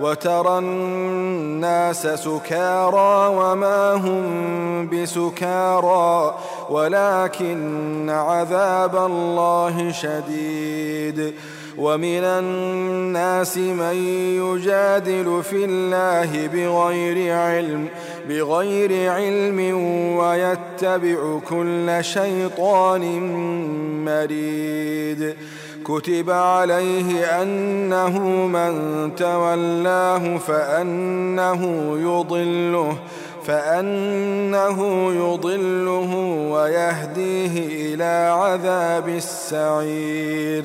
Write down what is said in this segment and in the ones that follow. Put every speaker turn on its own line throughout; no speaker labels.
وترى الناس سكارى وما هم بسكارى ولكن عذاب الله شديد. ومن الناس من يجادل في الله بغير علم بغير علم ويتبع كل شيطان مريد. كتب عليه أنه من تولاه فأنه يضله فأنه يضله ويهديه إلى عذاب السعير.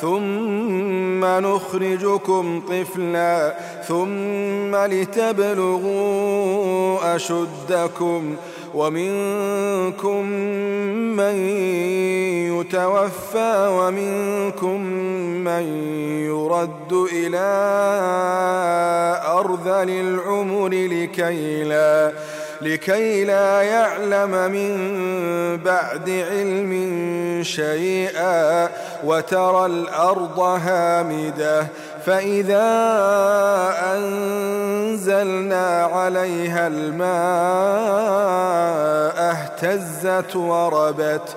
ثم نخرجكم طفلا ثم لتبلغوا أشدكم ومنكم من يتوفى ومنكم من يرد إلى أرذل العمر لكي لا لكي لا يعلم من بعد علم شيئا وترى الأرض هامدة. فإذا أنزلنا عليها الماء اهتزت وربت.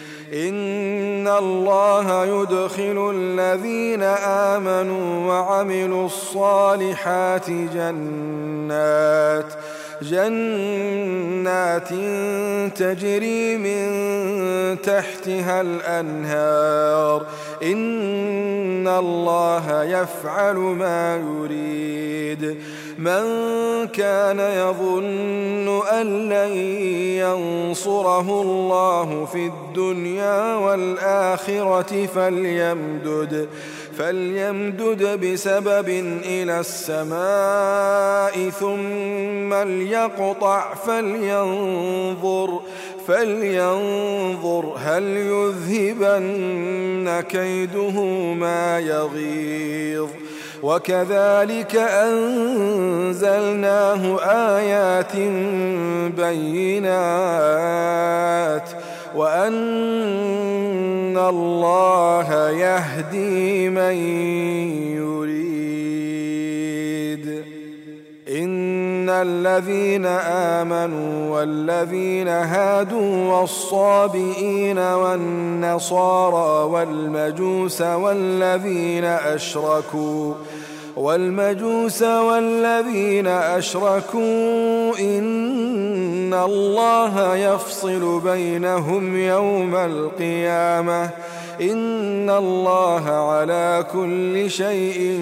إن الله يدخل الذين آمنوا وعملوا الصالحات جنات جنات تجري من تحتها الأنهار. إن الله يفعل ما يريد. من كان يظن أن لن ينصره الله في الدنيا والآخرة فليمدد. فليمدد بسبب إلى السماء ثم ليقطع فلينظر فلينظر هل يذهبن كيده ما يغيظ وكذلك أنزلناه آيات بينات وأن الله يهدي من يريد إن الذين آمنوا والذين هادوا والصابئين والنصارى والمجوس والذين أشركوا والمجوس والذين أشركوا إن الله يفصل بينهم يوم القيامة إن الله على كل شيء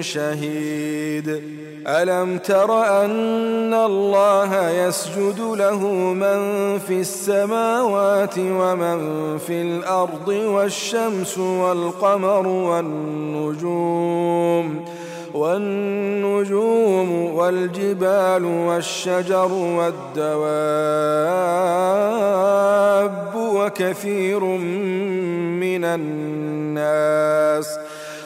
شهيد. ألم تر أن الله يسجد له من في السماوات ومن في الأرض والشمس والقمر والنجوم والنجوم والجبال والشجر والدواب وكثير من الناس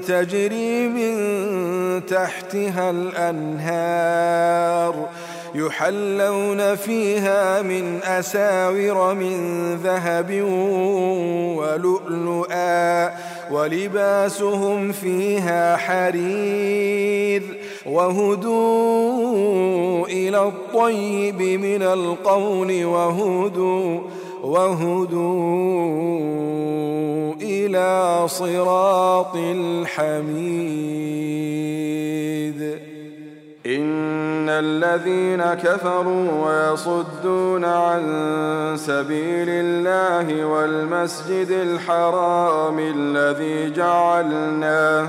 تجري من تحتها الأنهار يحلون فيها من أساور من ذهب ولؤلؤا ولباسهم فيها حرير وهدوا إلى الطيب من القول وهدوا وهدوا إلى صراط الحميد. إن الذين كفروا ويصدون عن سبيل الله والمسجد الحرام الذي جعلناه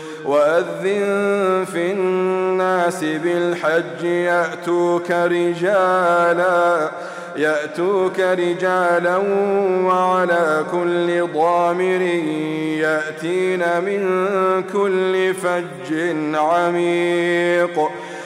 وأذن في الناس بالحج يأتوك رجالا يأتوك رجالا وعلى كل ضامر يأتين من كل فج عميق.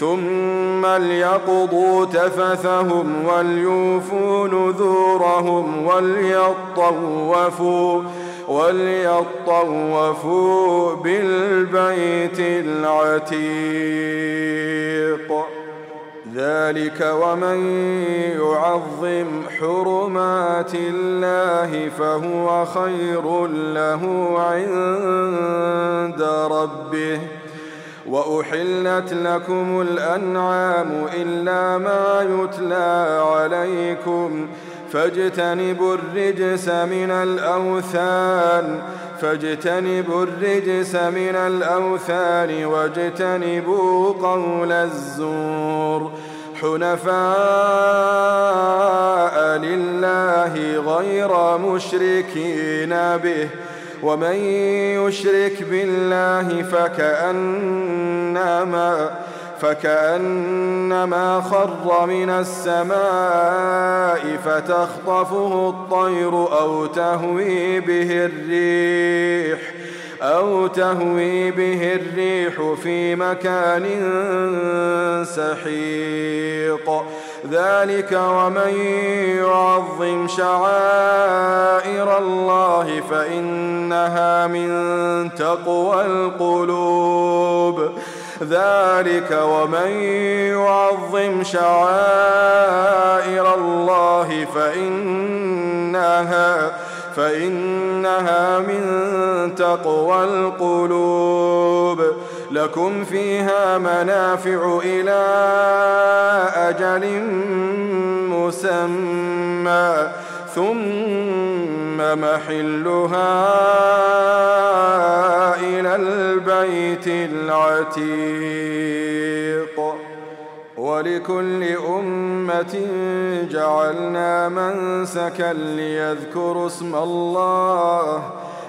ثم ليقضوا تفثهم وليوفوا نذورهم وليطوفوا وليطوفوا بالبيت العتيق. ذلك ومن يعظم حرمات الله فهو خير له عند ربه. وأحلت لكم الأنعام إلا ما يتلى عليكم فاجتنبوا الرجس من الأوثان فاجتنبوا الرجس من الأوثان واجتنبوا قول الزور. حنفاء لله غير مشركين به. ومن يشرك بالله فكأنما فكأنما خر من السماء فتخطفه الطير أو تهوي به الريح أو تهوي به الريح في مكان سحيق. ذلك ومن يعظم شعائر الله فإنها من تقوى القلوب. ذلك ومن يعظم شعائر الله فإنها فإنها من تقوى القلوب. لكم فيها منافع إلى أجل مسمى ثم محلها إلى البيت العتيق. ولكل أمة جعلنا منسكا ليذكروا اسم الله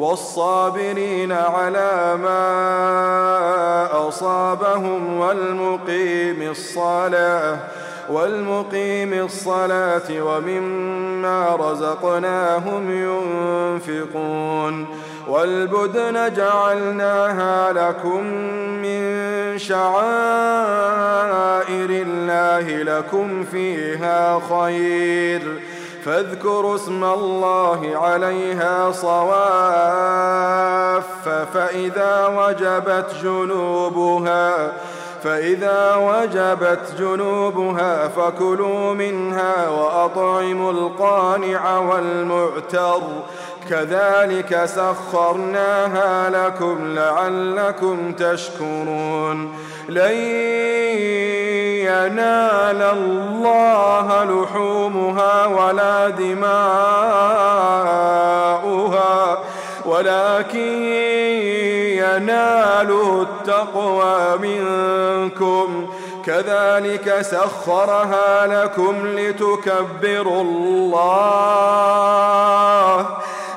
والصابرين على ما أصابهم والمقيم الصلاة والمقيم الصلاة ومما رزقناهم ينفقون والبدن جعلناها لكم من شعائر الله لكم فيها خير. فاذكروا اسم الله عليها صواف فإذا وجبت جنوبها فإذا وجبت جنوبها فكلوا منها وأطعموا القانع والمعتر. كذلك سخرناها لكم لعلكم تشكرون. لن ينال الله لحومها ولا دماؤها ولكن ينال التقوى منكم. كذلك سخرها لكم لتكبروا الله.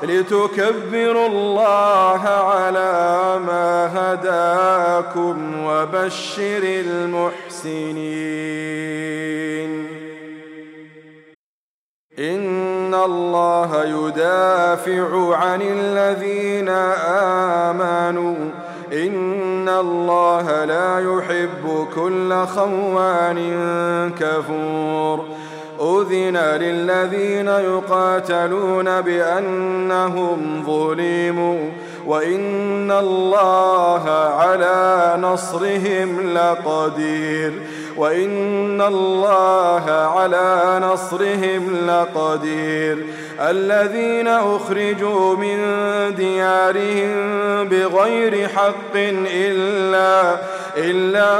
لتكبروا الله على ما هداكم وبشر المحسنين. إن الله يدافع عن الذين آمنوا. إن الله لا يحب كل خوان كفور. أذن للذين يقاتلون بأنهم ظلموا وإن الله على نصرهم لقدير وإن الله على نصرهم لقدير الذين أخرجوا من ديارهم بغير حق إلا إلا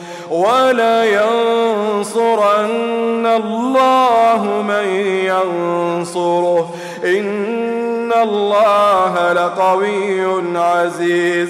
ولينصرن الله من ينصره إن الله لقوي عزيز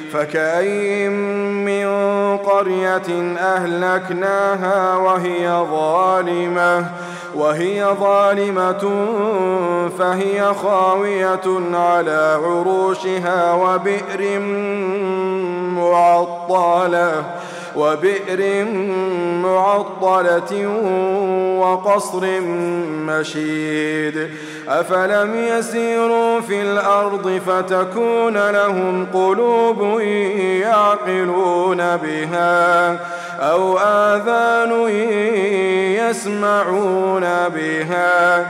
فكأي من قرية أهلكناها وهي ظالمة وهي ظالمة فهي خاوية على عروشها وبئر معطلة. وبئر معطلة وقصر مشيد. أفلم يسيروا في الأرض فتكون لهم قلوب يعقلون بها أو آذان يسمعون بها.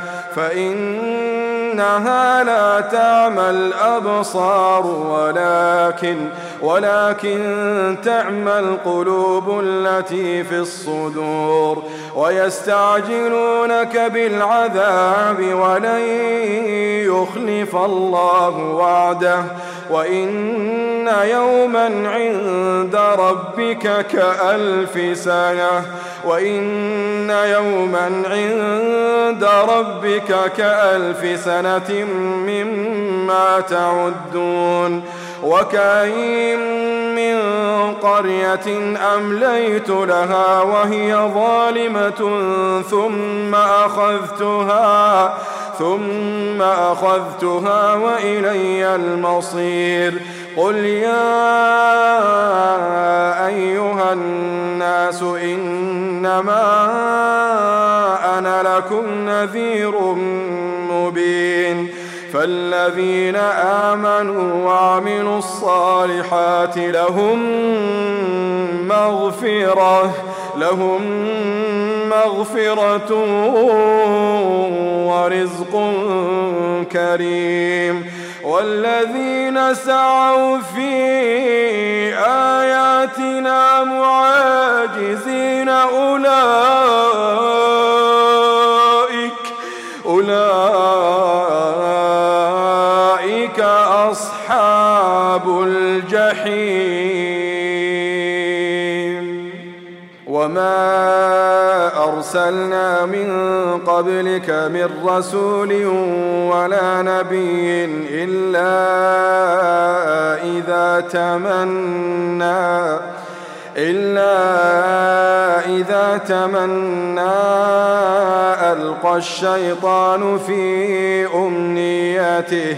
فإنها لا تعمى الأبصار ولكن ولكن تعمى القلوب التي في الصدور. ويستعجلونك بالعذاب ولن يخلف الله وعده. وإن يوما عند ربك كألف سنة. وإن يوما عند ربك كألف سنة مما تعدون وكاين من قرية أمليت لها وهي ظالمة ثم أخذتها ثم أخذتها وإلي المصير قل يا أيها الناس إنما أنا لكم نذير مبين فالذين آمنوا وعملوا الصالحات لهم مغفرة لهم مغفرة ورزق كريم. والذين سعوا في آياتنا معاجزين أولئك أرسلنا من قبلك من رسول ولا نبي إلا إذا تمنى إلا إذا تمنى ألقى الشيطان في أمنيته.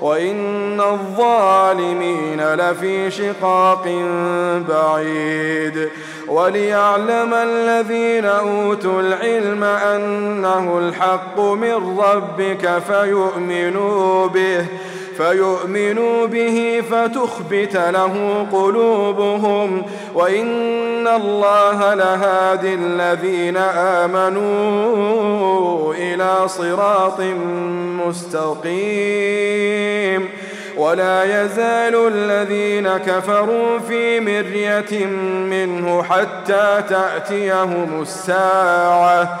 وإن الظالمين لفي شقاق بعيد وليعلم الذين أوتوا العلم أنه الحق من ربك فيؤمنوا به فيؤمنوا به فتخبت له قلوبهم وإن الله لهادي الذين آمنوا إلى صراط مستقيم. ولا يزال الذين كفروا في مرية منه حتى تأتيهم الساعة.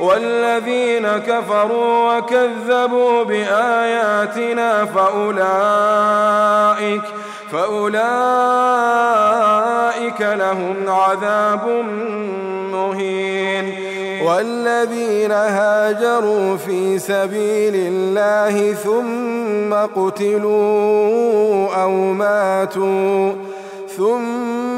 والذين كفروا وكذبوا بآياتنا فأولئك فأولئك لهم عذاب مهين. والذين هاجروا في سبيل الله ثم قتلوا أو ماتوا ثم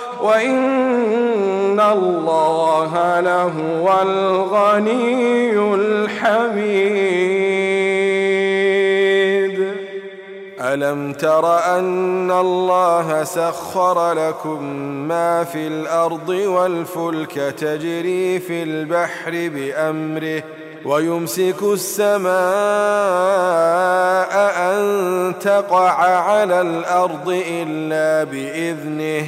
وإن الله لهو الغني الحميد. ألم تر أن الله سخر لكم ما في الأرض والفلك تجري في البحر بأمره ويمسك السماء أن تقع على الأرض إلا بإذنه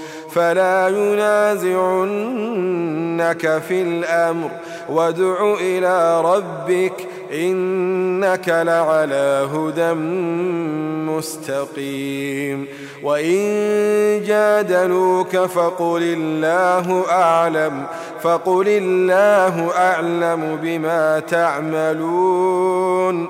فلا ينازعنك في الأمر. وادع إلى ربك إنك لعلى هدى مستقيم. وإن جادلوك فقل الله أعلم فقل الله أعلم بما تعملون.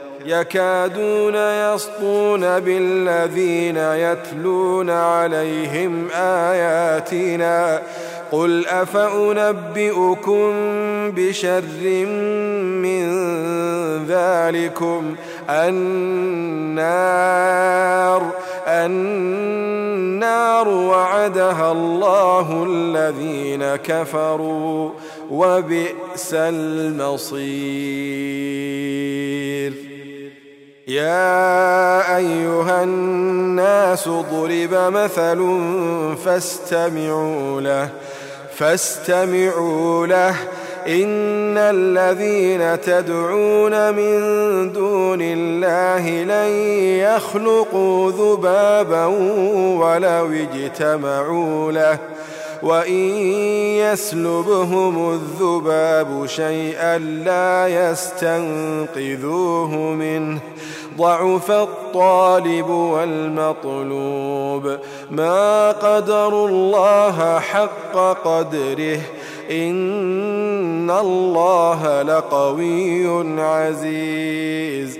يكادون يسطون بالذين يتلون عليهم آياتنا قل أفأنبئكم بشر من ذلكم النار النار وعدها الله الذين كفروا وبئس المصير يا أيها الناس ضرب مثل فاستمعوا له فاستمعوا له. إن الذين تدعون من دون الله لن يخلقوا ذبابا ولو اجتمعوا له. وإن يسلبهم الذباب شيئا لا يستنقذوه منه. ضعف الطالب والمطلوب. ما قدروا الله حق قدره. إن الله لقوي عزيز.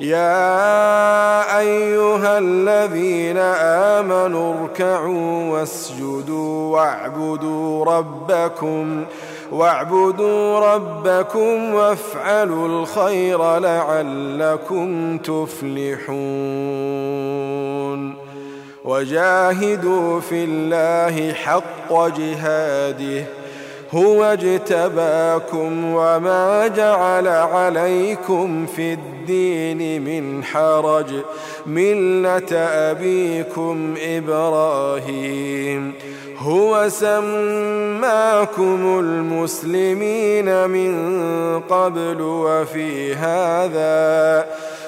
يا أيها الذين آمنوا اركعوا واسجدوا واعبدوا ربكم واعبدوا ربكم وافعلوا الخير لعلكم تفلحون. وجاهدوا في الله حق جهاده هو اجتباكم وما جعل عليكم في الدين من حرج. ملة أبيكم إبراهيم. هو سماكم المسلمين من قبل وفي هذا.